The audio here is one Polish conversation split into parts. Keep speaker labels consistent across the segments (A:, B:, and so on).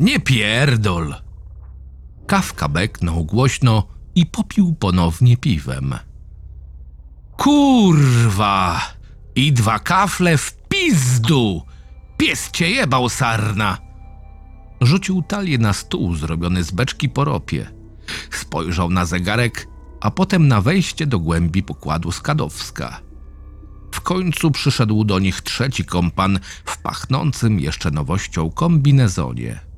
A: Nie pierdol. Kawka beknął głośno i popił ponownie piwem. Kurwa! I dwa kafle w pizdu! Pies cię jebał, sarna! Rzucił talię na stół zrobiony z beczki po ropie. Spojrzał na zegarek, a potem na wejście do głębi pokładu Skadowska. W końcu przyszedł do nich trzeci kompan w pachnącym jeszcze nowością kombinezonie.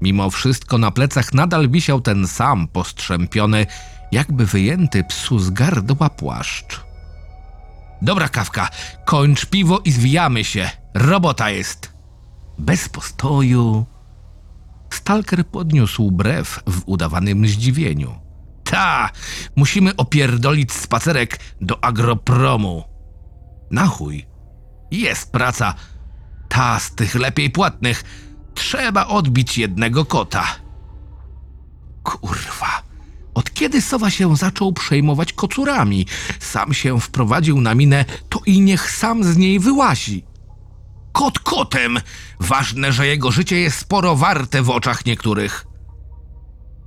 A: Mimo wszystko na plecach nadal wisiał ten sam postrzępiony, jakby wyjęty psu z gardła płaszcz. Dobra, kawka, kończ piwo i zwijamy się. Robota jest. Bez postoju. Stalker podniósł brew w udawanym zdziwieniu. Ta, musimy opierdolić spacerek do agropromu. Na chuj. Jest praca. Ta z tych lepiej płatnych. Trzeba odbić jednego kota. Kurwa. Od kiedy Sowa się zaczął przejmować kocurami? Sam się wprowadził na minę, to i niech sam z niej wyłazi. Kot kotem! Ważne, że jego życie jest sporo warte w oczach niektórych.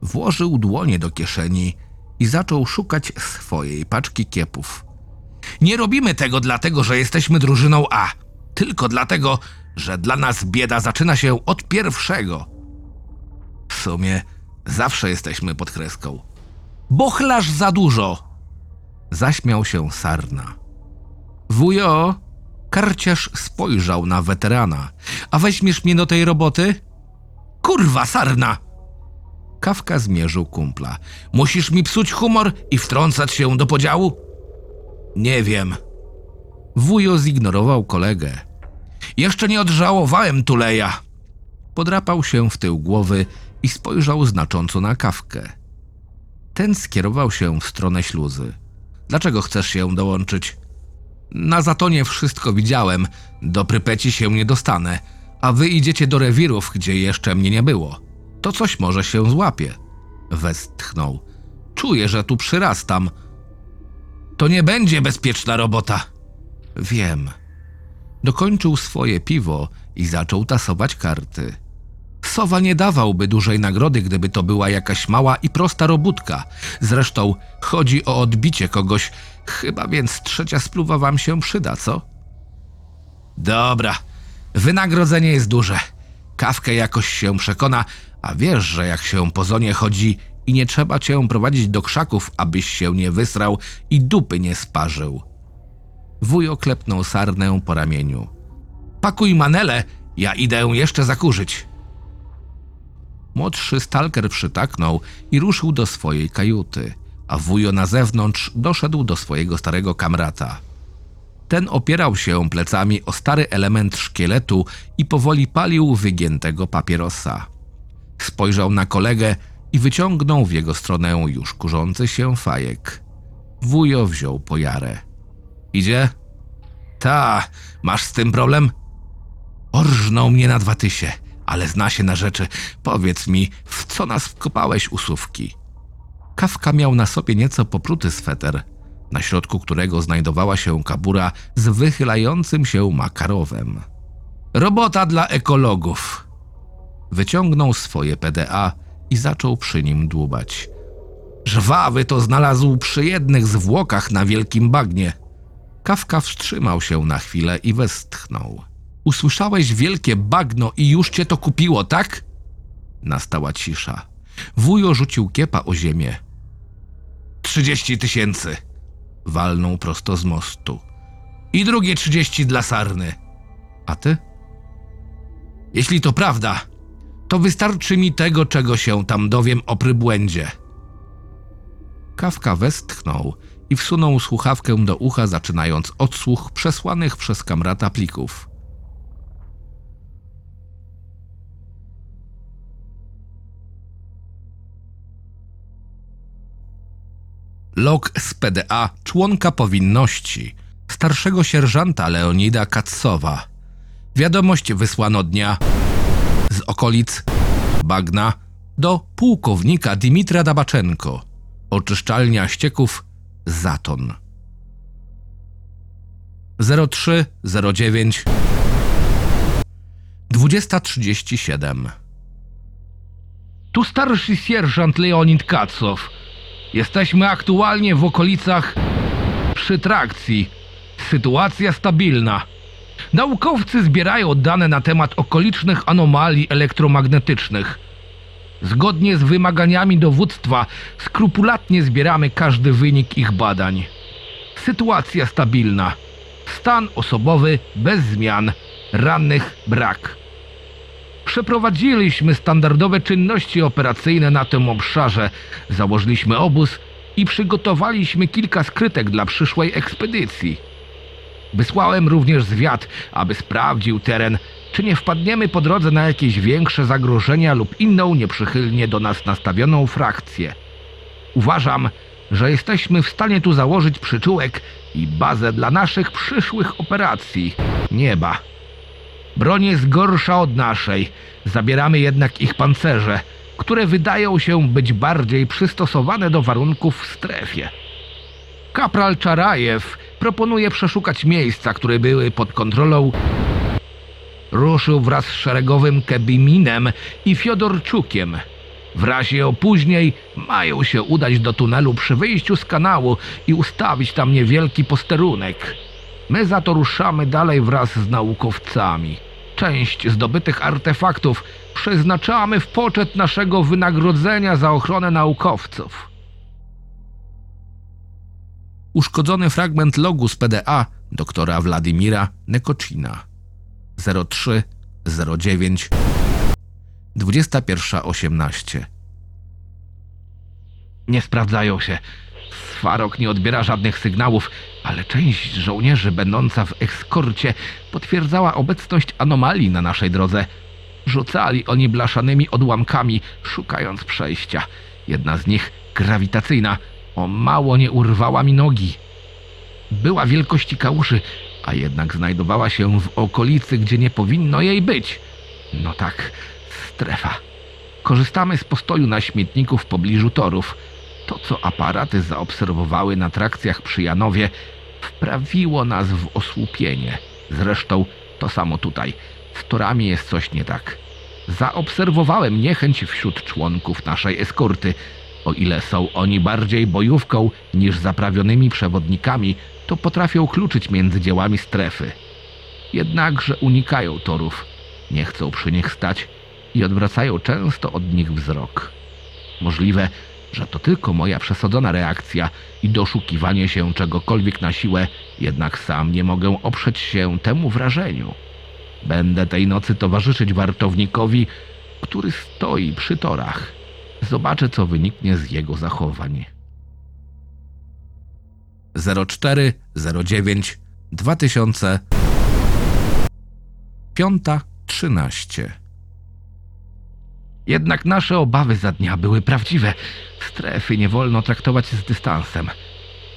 A: Włożył dłonie do kieszeni i zaczął szukać swojej paczki kiepów. Nie robimy tego dlatego, że jesteśmy drużyną A, tylko dlatego, że dla nas bieda zaczyna się od pierwszego. W sumie zawsze jesteśmy pod kreską. Bochlasz za dużo! Zaśmiał się Sarna. Wujo, karciarz spojrzał na weterana. A weźmiesz mnie do tej roboty? Kurwa, Sarna! Kawka zmierzył kumpla. Musisz mi psuć humor i wtrącać się do podziału? Nie wiem. Wujo zignorował kolegę. Jeszcze nie odżałowałem Tuleja. Podrapał się w tył głowy i spojrzał znacząco na kawkę. Ten skierował się w stronę śluzy. Dlaczego chcesz się dołączyć? Na Zatonie wszystko widziałem. Do Prypeci się nie dostanę. A wy idziecie do rewirów, gdzie jeszcze mnie nie było. To coś może się złapie. Westchnął. Czuję, że tu przyrastam. To nie będzie bezpieczna robota. Wiem. Dokończył swoje piwo i zaczął tasować karty. Sowa nie dawałby dużej nagrody, gdyby to była jakaś mała i prosta robótka. Zresztą chodzi o odbicie kogoś, chyba więc trzecia spluwa wam się przyda, co? Dobra, wynagrodzenie jest duże. Kawkę jakoś się przekona, a wiesz, że jak się po zonie chodzi i nie trzeba cię prowadzić do krzaków, abyś się nie wysrał i dupy nie sparzył. Wujo klepnął sarnę po ramieniu. Pakuj manele, ja idę jeszcze zakurzyć. Młodszy stalker przytaknął i ruszył do swojej kajuty, a wujo na zewnątrz doszedł do swojego starego kamrata. Ten opierał się plecami o stary element szkieletu i powoli palił wygiętego papierosa. Spojrzał na kolegę i wyciągnął w jego stronę już kurzący się fajek. Wujo wziął pojarę. Idzie? Ta, masz z tym problem? Orżnął mnie na dwa tysie, ale zna się na rzeczy. Powiedz mi, w co nas wkopałeś usówki? Kawka miał na sobie nieco popruty sweter, na środku którego znajdowała się kabura z wychylającym się makarowem. Robota dla ekologów. Wyciągnął swoje PDA i zaczął przy nim dłubać. Żwawy to znalazł przy jednych zwłokach na wielkim bagnie. Kawka wstrzymał się na chwilę i westchnął. Usłyszałeś wielkie bagno i już cię to kupiło, tak? Nastała cisza. Wujo rzucił kiepa o ziemię. Trzydzieści tysięcy. Walnął prosto z mostu. I drugie trzydzieści dla sarny. A ty? Jeśli to prawda, to wystarczy mi tego, czego się tam dowiem o prybłędzie. Kawka westchnął i wsunął słuchawkę do ucha, zaczynając odsłuch przesłanych przez kamrata plików. Log z PDA członka powinności starszego sierżanta Leonida Katsowa. Wiadomość wysłano dnia z okolic Bagna do pułkownika Dimitra Dabaczenko, oczyszczalnia ścieków Zaton. 0309 2037 Tu starszy sierżant Leonid Kacow. Jesteśmy aktualnie w okolicach przy trakcji. Sytuacja stabilna. Naukowcy zbierają dane na temat okolicznych anomalii elektromagnetycznych. Zgodnie z wymaganiami dowództwa skrupulatnie zbieramy każdy wynik ich badań. Sytuacja stabilna. Stan osobowy bez zmian. Rannych brak. Przeprowadziliśmy standardowe czynności operacyjne na tym obszarze, założyliśmy obóz i przygotowaliśmy kilka skrytek dla przyszłej ekspedycji. Wysłałem również zwiad, aby sprawdził teren, czy nie wpadniemy po drodze na jakieś większe zagrożenia lub inną nieprzychylnie do nas nastawioną frakcję. Uważam, że jesteśmy w stanie tu założyć przyczółek i bazę dla naszych przyszłych operacji. Nieba. Broń jest gorsza od naszej. Zabieramy jednak ich pancerze, które wydają się być bardziej przystosowane do warunków w strefie. Kapral Czarajew proponuje przeszukać miejsca, które były pod kontrolą. Ruszył wraz z szeregowym Kebiminem i Fiodorczukiem. W razie opóźnień mają się udać do tunelu przy wyjściu z kanału i ustawić tam niewielki posterunek. My za to ruszamy dalej wraz z naukowcami. Część zdobytych artefaktów przeznaczamy w poczet naszego wynagrodzenia za ochronę naukowców. Uszkodzony fragment logu z PDA doktora Władimira Nekoczina 03 09 21.18 Nie sprawdzają się. Swarok nie odbiera żadnych sygnałów, ale część żołnierzy będąca w ekskorcie potwierdzała obecność anomalii na naszej drodze. Rzucali oni blaszanymi odłamkami, szukając przejścia. Jedna z nich, grawitacyjna, o mało nie urwała mi nogi. Była wielkości kałuży, a jednak znajdowała się w okolicy, gdzie nie powinno jej być. No tak, strefa. Korzystamy z postoju na śmietniku w pobliżu torów. To, co aparaty zaobserwowały na trakcjach przy Janowie, wprawiło nas w osłupienie. Zresztą to samo tutaj. Z torami jest coś nie tak. Zaobserwowałem niechęć wśród członków naszej eskorty. O ile są oni bardziej bojówką niż zaprawionymi przewodnikami, to potrafią kluczyć między dziełami strefy. Jednakże unikają torów, nie chcą przy nich stać i odwracają często od nich wzrok. Możliwe, że to tylko moja przesadzona reakcja i doszukiwanie się czegokolwiek na siłę, jednak sam nie mogę oprzeć się temu wrażeniu. Będę tej nocy towarzyszyć wartownikowi, który stoi przy torach. Zobaczę, co wyniknie z jego zachowań. 04 09 2000 5.13 Jednak nasze obawy za dnia były prawdziwe. Strefy nie wolno traktować z dystansem.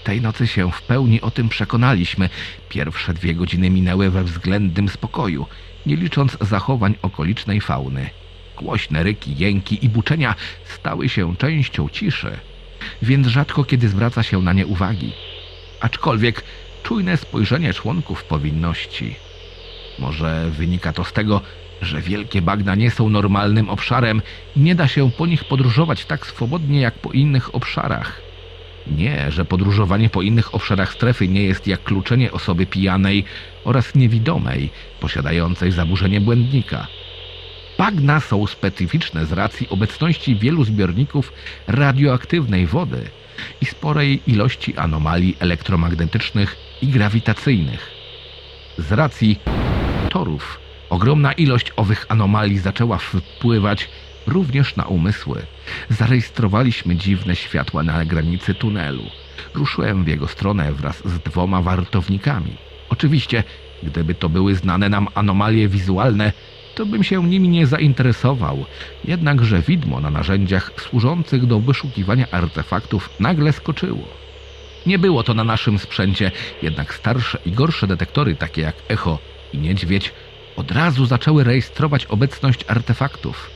A: Tej nocy się w pełni o tym przekonaliśmy. Pierwsze dwie godziny minęły we względnym spokoju, nie licząc zachowań okolicznej fauny. Głośne ryki, jęki i buczenia stały się częścią ciszy, więc rzadko kiedy zwraca się na nie uwagi. Aczkolwiek czujne spojrzenie członków powinności. Może wynika to z tego, że wielkie bagna nie są normalnym obszarem i nie da się po nich podróżować tak swobodnie jak po innych obszarach. Nie, że podróżowanie po innych obszarach strefy nie jest jak kluczenie osoby pijanej oraz niewidomej, posiadającej zaburzenie błędnika. Bagna są specyficzne z racji obecności wielu zbiorników radioaktywnej wody i sporej ilości anomalii elektromagnetycznych i grawitacyjnych. Z racji torów ogromna ilość owych anomalii zaczęła wpływać również na umysły. Zarejestrowaliśmy dziwne światła na granicy tunelu. Ruszyłem w jego stronę wraz z dwoma wartownikami. Oczywiście, gdyby to były znane nam anomalie wizualne, to bym się nimi nie zainteresował. Jednakże widmo na narzędziach służących do wyszukiwania artefaktów nagle skoczyło. Nie było to na naszym sprzęcie, jednak starsze i gorsze detektory, takie jak Echo i Niedźwiedź, od razu zaczęły rejestrować obecność artefaktów.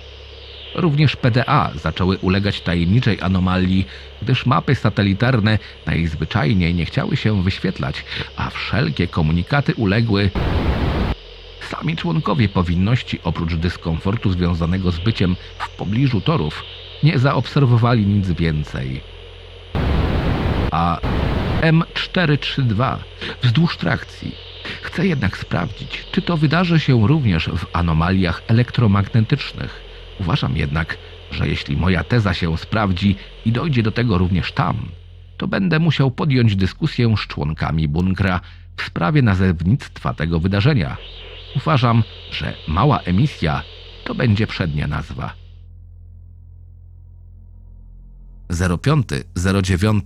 A: Również PDA zaczęły ulegać tajemniczej anomalii, gdyż mapy satelitarne najzwyczajniej nie chciały się wyświetlać, a wszelkie komunikaty uległy Sami członkowie powinności, oprócz dyskomfortu związanego z byciem w pobliżu torów, nie zaobserwowali nic więcej. A M432 wzdłuż trakcji. Chcę jednak sprawdzić, czy to wydarzy się również w anomaliach elektromagnetycznych. Uważam jednak, że jeśli moja teza się sprawdzi i dojdzie do tego również tam, to będę musiał podjąć dyskusję z członkami bunkra w sprawie nazewnictwa tego wydarzenia. Uważam, że mała emisja to będzie przednia nazwa. 05, 09,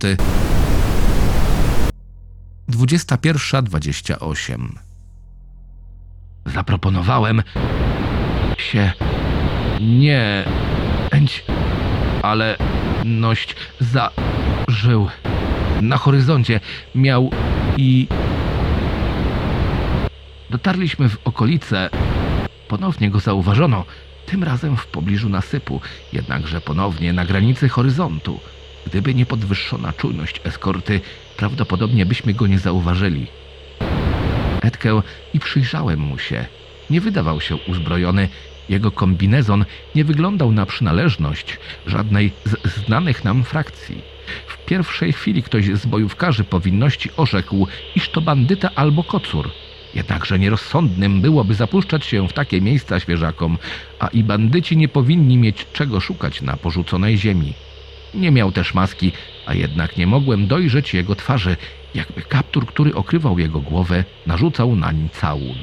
A: 21.28 Zaproponowałem się nie chęć, ale ność zażył. Na horyzoncie miał i dotarliśmy w okolice. Ponownie go zauważono, tym razem w pobliżu nasypu, jednakże ponownie na granicy horyzontu. Gdyby nie podwyższona czujność eskorty, prawdopodobnie byśmy go nie zauważyli. Edkę i przyjrzałem mu się. Nie wydawał się uzbrojony. Jego kombinezon nie wyglądał na przynależność żadnej z znanych nam frakcji. W pierwszej chwili ktoś z bojówkarzy powinności orzekł, iż to bandyta albo kocur. Jednakże nierozsądnym byłoby zapuszczać się w takie miejsca świeżakom, a i bandyci nie powinni mieć czego szukać na porzuconej ziemi. Nie miał też maski, a jednak nie mogłem dojrzeć jego twarzy, jakby kaptur, który okrywał jego głowę, narzucał nań całun.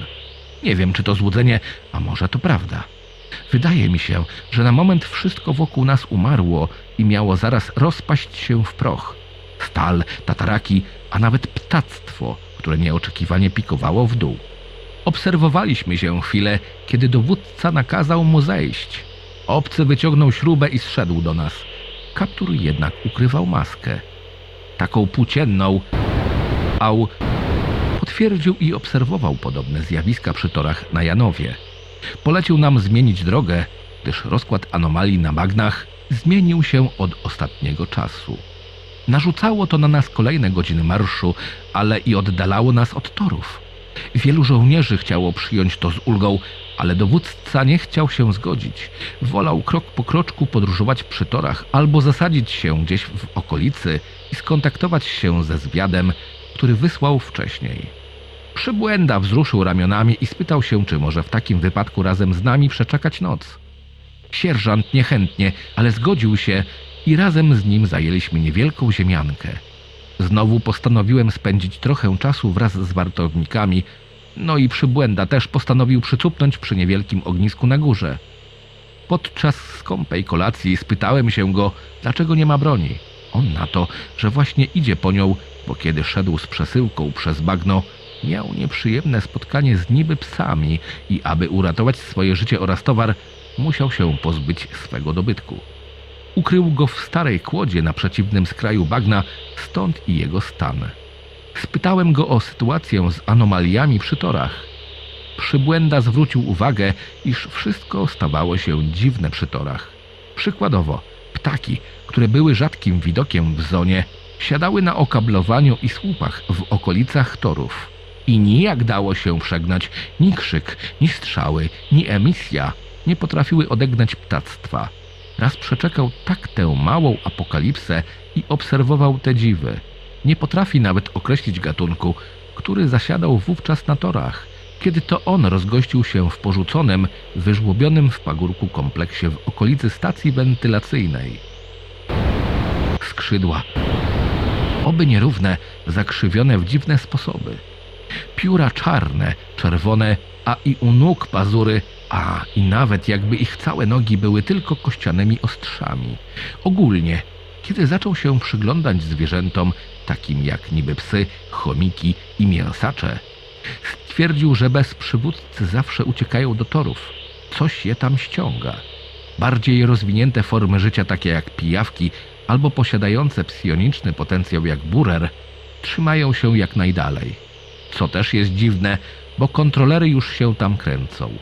A: Nie wiem, czy to złudzenie, a może to prawda. Wydaje mi się, że na moment wszystko wokół nas umarło i miało zaraz rozpaść się w proch. Stal, tataraki, a nawet ptactwo, które nieoczekiwanie pikowało w dół. Obserwowaliśmy się chwilę, kiedy dowódca nakazał mu zejść. Obcy wyciągnął śrubę i zszedł do nas. Kaptur jednak ukrywał maskę. Taką płócienną, au potwierdził i obserwował podobne zjawiska przy torach na Janowie. Polecił nam zmienić drogę, gdyż rozkład anomalii na bagnach zmienił się od ostatniego czasu. Narzucało to na nas kolejne godziny marszu, ale i oddalało nas od torów. Wielu żołnierzy chciało przyjąć to z ulgą, ale dowódca nie chciał się zgodzić. Wolał krok po kroczku podróżować przy torach albo zasadzić się gdzieś w okolicy i skontaktować się ze zwiadem, który wysłał wcześniej. Przybłęda wzruszył ramionami i spytał się, czy może w takim wypadku razem z nami przeczekać noc. Sierżant niechętnie, ale zgodził się i razem z nim zajęliśmy niewielką ziemiankę. Znowu postanowiłem spędzić trochę czasu wraz z wartownikami, no i przybłęda też postanowił przycupnąć przy niewielkim ognisku na górze. Podczas skąpej kolacji spytałem się go, dlaczego nie ma broni. On na to, że właśnie idzie po nią, bo kiedy szedł z przesyłką przez bagno, miał nieprzyjemne spotkanie z niby psami i aby uratować swoje życie oraz towar, musiał się pozbyć swego dobytku. Ukrył go w starej kłodzie na przeciwnym skraju bagna, stąd i jego stan. Spytałem go o sytuację z anomaliami przy torach. Przybłęda zwrócił uwagę, iż wszystko stawało się dziwne przy torach. Przykładowo, ptaki, które były rzadkim widokiem w zonie, siadały na okablowaniu i słupach w okolicach torów. I nijak dało się przegnać ni krzyk, ni strzały, ni emisja nie potrafiły odegnać ptactwa. Raz przeczekał tak tę małą apokalipsę i obserwował te dziwy. Nie potrafi nawet określić gatunku, który zasiadał wówczas na torach, kiedy to on rozgościł się w porzuconym, wyżłobionym w pagórku kompleksie w okolicy stacji wentylacyjnej. Skrzydła, oby nierówne, zakrzywione w dziwne sposoby. Pióra czarne, czerwone, a i u nóg pazury, a i nawet jakby ich całe nogi były tylko kościanymi ostrzami. Ogólnie, kiedy zaczął się przyglądać zwierzętom, takim jak niby psy, chomiki i mięsacze, stwierdził, że bez przywódcy zawsze uciekają do torów. Coś je tam ściąga. Bardziej rozwinięte formy życia, takie jak pijawki albo posiadające psioniczny potencjał jak burer, trzymają się jak najdalej. Co też jest dziwne, bo kontrolery już się tam kręcą.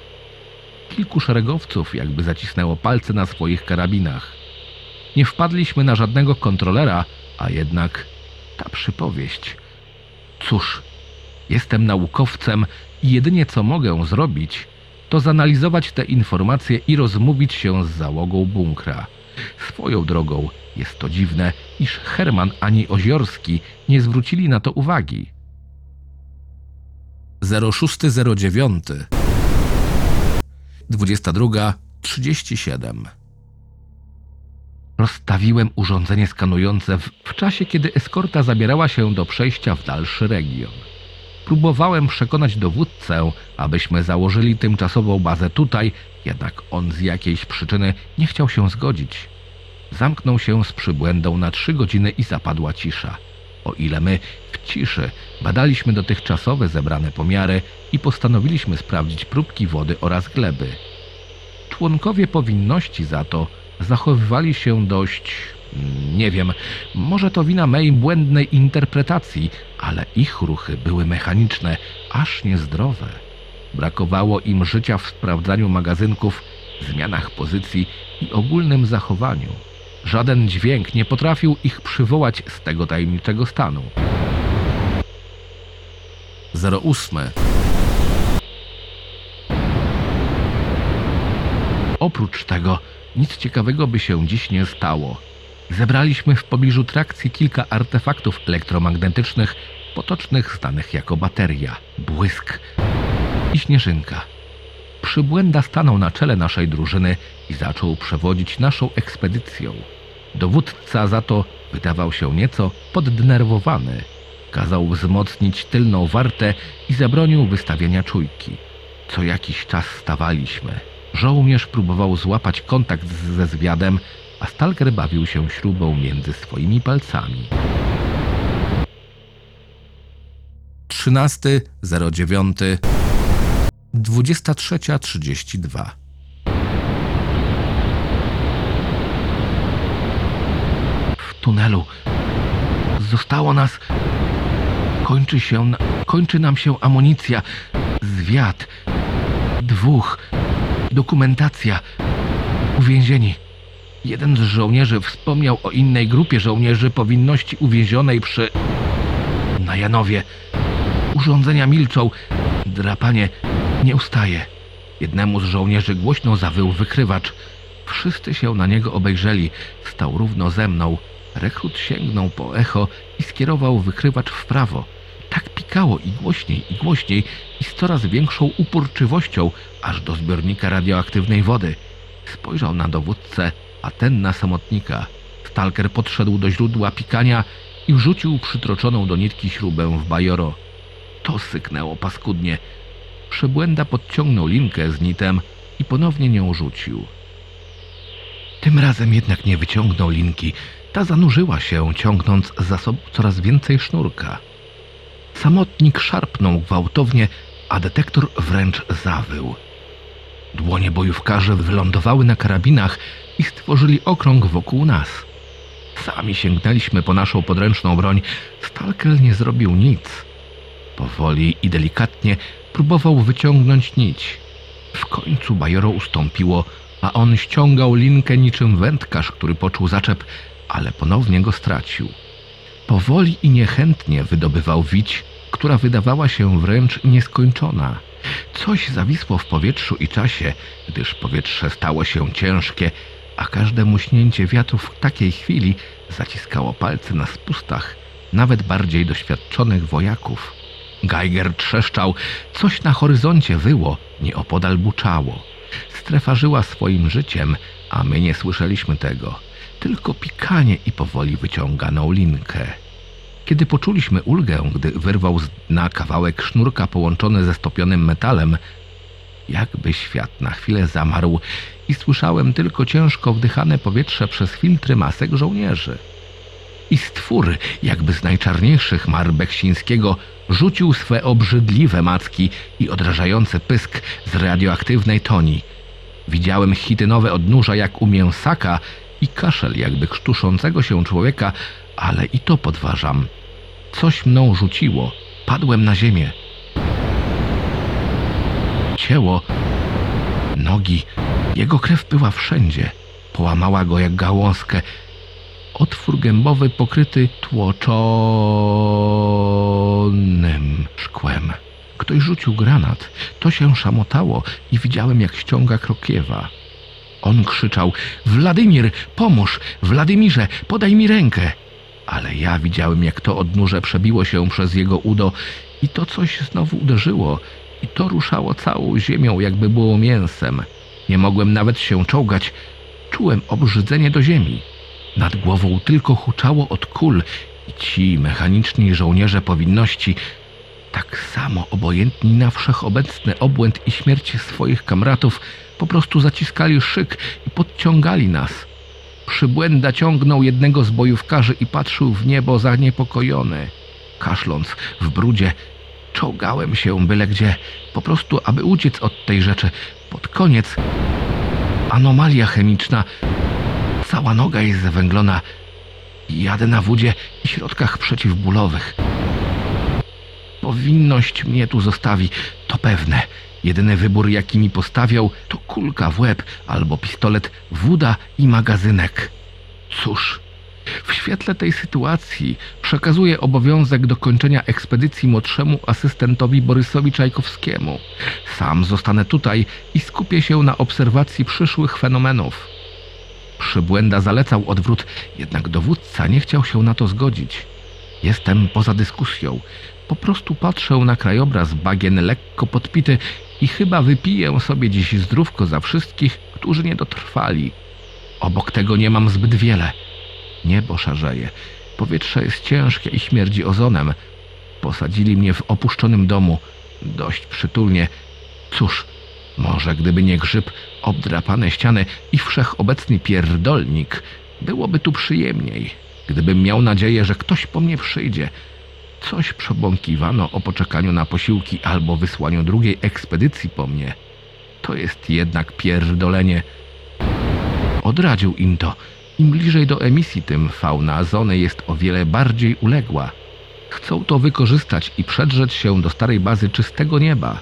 A: Kilku szeregowców jakby zacisnęło palce na swoich karabinach. Nie wpadliśmy na żadnego kontrolera, a jednak ta przypowieść. Cóż, Jestem naukowcem i jedynie co mogę zrobić, to zanalizować te informacje i rozmówić się z załogą bunkra. Swoją drogą jest to dziwne, iż Herman ani Oziorski nie zwrócili na to uwagi. 0609 22.37 Rozstawiłem urządzenie skanujące w, w czasie, kiedy eskorta zabierała się do przejścia w dalszy region. Próbowałem przekonać dowódcę, abyśmy założyli tymczasową bazę tutaj, jednak on z jakiejś przyczyny nie chciał się zgodzić. Zamknął się z przybłędą na trzy godziny i zapadła cisza. O ile my ciszy badaliśmy dotychczasowe zebrane pomiary i postanowiliśmy sprawdzić próbki wody oraz gleby. Członkowie powinności za to zachowywali się dość. mm, Nie wiem, może to wina mej błędnej interpretacji, ale ich ruchy były mechaniczne, aż niezdrowe. Brakowało im życia w sprawdzaniu magazynków, zmianach pozycji i ogólnym zachowaniu. Żaden dźwięk nie potrafił ich przywołać z tego tajemniczego stanu. 08 Oprócz tego nic ciekawego by się dziś nie stało. Zebraliśmy w pobliżu trakcji kilka artefaktów elektromagnetycznych, potocznych znanych jako bateria, błysk i śnieżynka. Przybłęda stanął na czele naszej drużyny i zaczął przewodzić naszą ekspedycją. Dowódca za to wydawał się nieco poddenerwowany. Kazał wzmocnić tylną wartę i zabronił wystawiania czujki. Co jakiś czas stawaliśmy. Żołnierz próbował złapać kontakt ze zwiadem, a stalker bawił się śrubą między swoimi palcami. 13.09 23.32 W tunelu zostało nas. Kończy się. Kończy nam się amunicja. Zwiat. Dwóch. Dokumentacja. Uwięzieni. Jeden z żołnierzy wspomniał o innej grupie żołnierzy powinności uwięzionej przy. Na Janowie. Urządzenia milczą. Drapanie nie ustaje. Jednemu z żołnierzy głośno zawył wykrywacz. Wszyscy się na niego obejrzeli. Stał równo ze mną. Rekrut sięgnął po echo i skierował wykrywacz w prawo. Tak pikało i głośniej, i głośniej, i z coraz większą uporczywością, aż do zbiornika radioaktywnej wody. Spojrzał na dowódcę, a ten na samotnika. Stalker podszedł do źródła pikania i wrzucił przytroczoną do nitki śrubę w bajoro. To syknęło paskudnie. Przebłęda podciągnął linkę z nitem i ponownie nią rzucił. Tym razem jednak nie wyciągnął linki. Ta zanurzyła się, ciągnąc za sobą coraz więcej sznurka. Samotnik szarpnął gwałtownie, a detektor wręcz zawył. Dłonie bojówkarzy wylądowały na karabinach i stworzyli okrąg wokół nas. Sami sięgnęliśmy po naszą podręczną broń. Stalker nie zrobił nic. Powoli i delikatnie próbował wyciągnąć nić. W końcu bajoro ustąpiło, a on ściągał linkę niczym wędkarz, który poczuł zaczep, ale ponownie go stracił. Powoli i niechętnie wydobywał wić, która wydawała się wręcz nieskończona. Coś zawisło w powietrzu i czasie, gdyż powietrze stało się ciężkie, a każde muśnięcie wiatru w takiej chwili zaciskało palce na spustach nawet bardziej doświadczonych wojaków. Geiger trzeszczał, coś na horyzoncie wyło, nieopodal buczało. Strefa żyła swoim życiem, a my nie słyszeliśmy tego. Tylko pikanie i powoli wyciąganą linkę. Kiedy poczuliśmy ulgę, gdy wyrwał z dna kawałek sznurka połączony ze stopionym metalem, jakby świat na chwilę zamarł i słyszałem tylko ciężko wdychane powietrze przez filtry masek żołnierzy. I stwór, jakby z najczarniejszych mar Beksińskiego, rzucił swe obrzydliwe macki i odrażający pysk z radioaktywnej toni. Widziałem chitynowe odnóża jak u mięsaka i kaszel jakby krztuszącego się człowieka, ale i to podważam. Coś mną rzuciło. Padłem na ziemię. Ciało, nogi, jego krew była wszędzie. Połamała go jak gałązkę. otwór gębowy pokryty tłoczonym szkłem. Ktoś rzucił granat, to się szamotało i widziałem jak ściąga krokiewa. On krzyczał: Wladimir, pomóż! Władimirze, podaj mi rękę! Ale ja widziałem, jak to odnóże przebiło się przez jego udo i to coś znowu uderzyło i to ruszało całą ziemią, jakby było mięsem. Nie mogłem nawet się czołgać. Czułem obrzydzenie do ziemi. Nad głową tylko huczało od kul i ci mechaniczni żołnierze powinności tak samo obojętni na wszechobecny obłęd i śmierć swoich kamratów, po prostu zaciskali szyk i podciągali nas. Przybłęda ciągnął jednego z bojówkarzy i patrzył w niebo zaniepokojony. Kaszląc w brudzie, czołgałem się byle gdzie, po prostu aby uciec od tej rzeczy. Pod koniec anomalia chemiczna, cała noga jest zawęglona, jadę na wódzie i środkach przeciwbólowych. Powinność mnie tu zostawi, to pewne. Jedyny wybór, jaki mi postawiał, to kulka w łeb albo pistolet, woda i magazynek. Cóż, w świetle tej sytuacji przekazuję obowiązek dokończenia ekspedycji młodszemu asystentowi Borysowi Czajkowskiemu. Sam zostanę tutaj i skupię się na obserwacji przyszłych fenomenów. Przybłęda zalecał odwrót, jednak dowódca nie chciał się na to zgodzić. Jestem poza dyskusją. Po prostu patrzę na krajobraz bagien lekko podpity i chyba wypiję sobie dziś zdrówko za wszystkich, którzy nie dotrwali. Obok tego nie mam zbyt wiele. Niebo szarzeje. Powietrze jest ciężkie i śmierdzi ozonem. Posadzili mnie w opuszczonym domu. Dość przytulnie. Cóż, może gdyby nie grzyb, obdrapane ściany i wszechobecny pierdolnik, byłoby tu przyjemniej. Gdybym miał nadzieję, że ktoś po mnie przyjdzie. Coś przebąkiwano o poczekaniu na posiłki albo wysłaniu drugiej ekspedycji po mnie. To jest jednak pierdolenie. Odradził im to. Im bliżej do emisji, tym fauna Azony jest o wiele bardziej uległa. Chcą to wykorzystać i przedrzeć się do starej bazy czystego nieba.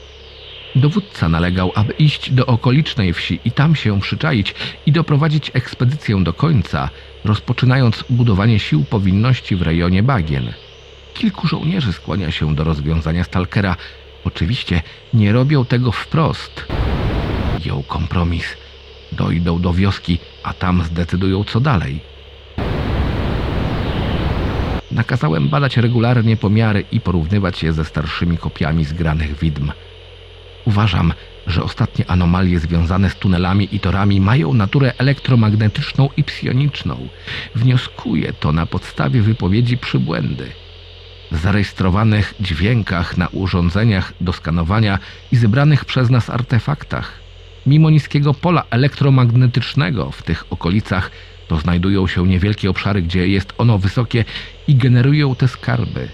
A: Dowódca nalegał, aby iść do okolicznej wsi i tam się przyczaić i doprowadzić ekspedycję do końca, rozpoczynając budowanie sił powinności w rejonie bagien. Kilku żołnierzy skłania się do rozwiązania Stalkera. Oczywiście nie robią tego wprost. Ją kompromis. Dojdą do wioski, a tam zdecydują co dalej. Nakazałem badać regularnie pomiary i porównywać je ze starszymi kopiami zgranych widm. Uważam, że ostatnie anomalie związane z tunelami i torami mają naturę elektromagnetyczną i psioniczną. Wnioskuję to na podstawie wypowiedzi przybłędy. Zarejestrowanych dźwiękach na urządzeniach do skanowania i zebranych przez nas artefaktach. Mimo niskiego pola elektromagnetycznego w tych okolicach, to znajdują się niewielkie obszary, gdzie jest ono wysokie i generują te skarby.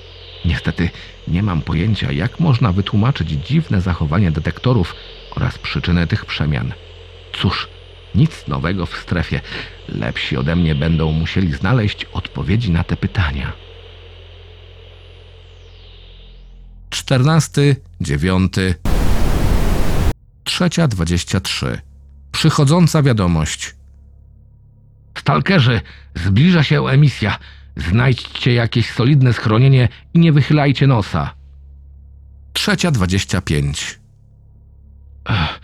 A: Niestety nie mam pojęcia, jak można wytłumaczyć dziwne zachowanie detektorów oraz przyczynę tych przemian. Cóż, nic nowego w strefie. Lepsi ode mnie będą musieli znaleźć odpowiedzi na te pytania. 14, 9, trzecia 23. Przychodząca wiadomość. Stalkerzy, zbliża się emisja. Znajdźcie jakieś solidne schronienie i nie wychylajcie nosa. Trzecia 25. Ech,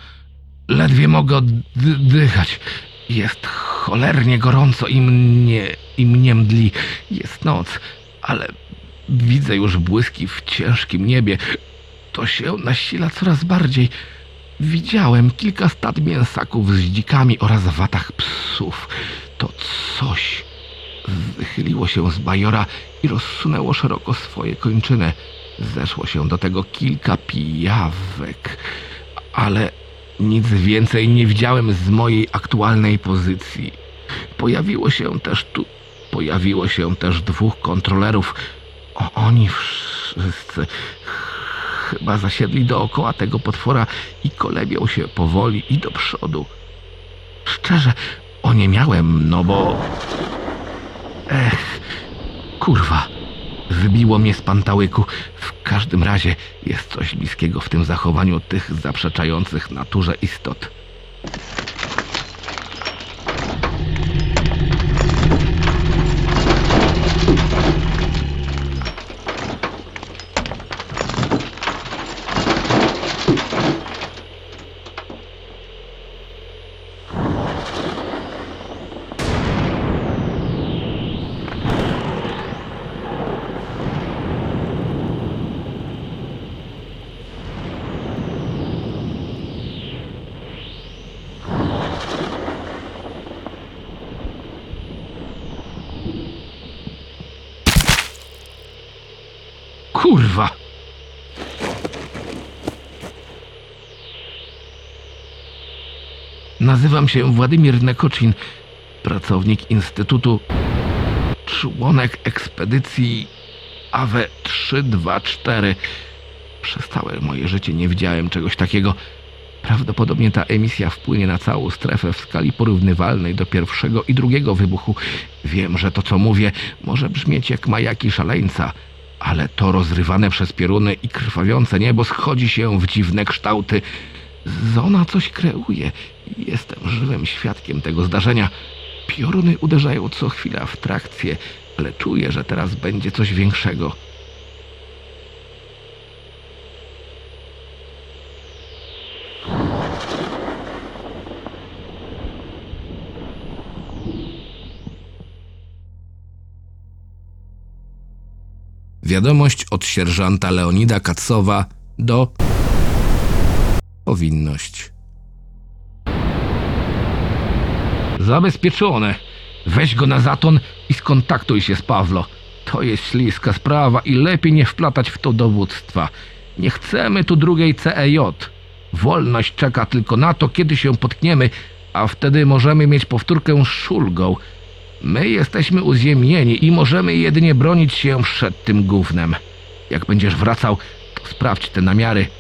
A: ledwie mogę oddychać. Jest cholernie gorąco i mnie, i mnie mdli. Jest noc, ale widzę już błyski w ciężkim niebie. To się nasila coraz bardziej. Widziałem kilka stad mięsaków z dzikami oraz watach psów. To coś wychyliło się z bajora i rozsunęło szeroko swoje kończyny. Zeszło się do tego kilka pijawek, ale nic więcej nie widziałem z mojej aktualnej pozycji. Pojawiło się też tu, pojawiło się też dwóch kontrolerów. Oni wszyscy chyba zasiedli dookoła tego potwora i kolebią się powoli i do przodu. Szczerze, o nie miałem, no bo... Ech, kurwa. Wybiło mnie z pantałyku. W każdym razie jest coś bliskiego w tym zachowaniu tych zaprzeczających naturze istot. Kurwa! Nazywam się Władimir Nekoczin, pracownik Instytutu, członek ekspedycji AWE 324. Przez całe moje życie nie widziałem czegoś takiego. Prawdopodobnie ta emisja wpłynie na całą strefę w skali porównywalnej do pierwszego i drugiego wybuchu. Wiem, że to co mówię może brzmieć jak majaki szaleńca, ale to rozrywane przez pioruny i krwawiące niebo schodzi się w dziwne kształty. Zona coś kreuje. Jestem żywym świadkiem tego zdarzenia. Pioruny uderzają co chwila w trakcję, ale czuję, że teraz będzie coś większego. Wiadomość od sierżanta Leonida Kacowa do powinność. Zabezpieczone. Weź go na zaton i skontaktuj się z Pawlo. To jest śliska sprawa i lepiej nie wplatać w to dowództwa. Nie chcemy tu drugiej CEJ. Wolność czeka tylko na to, kiedy się potkniemy, a wtedy możemy mieć powtórkę z szulgą. My jesteśmy uziemieni i możemy jedynie bronić się przed tym gównem. Jak będziesz wracał, to sprawdź te namiary.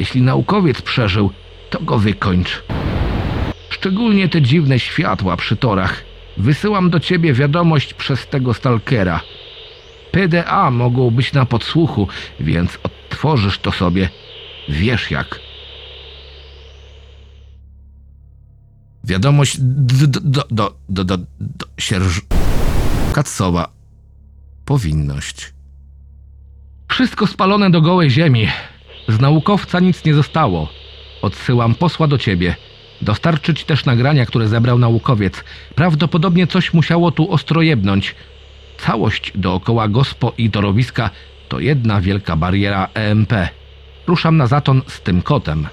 A: Jeśli naukowiec przeżył, to go wykończ. Szczególnie te dziwne światła przy torach. Wysyłam do ciebie wiadomość przez tego stalkera. PDA mogą być na podsłuchu, więc odtworzysz to sobie. Wiesz jak. Wiadomość d- d- do, do, do, do, do sierż... Katsowa. Powinność. Wszystko spalone do gołej ziemi. Z naukowca nic nie zostało. Odsyłam posła do ciebie. Dostarczyć też nagrania, które zebrał naukowiec. Prawdopodobnie coś musiało tu ostro jebnąć. Całość dookoła gospo i torowiska to jedna wielka bariera EMP. Ruszam na zaton z tym kotem.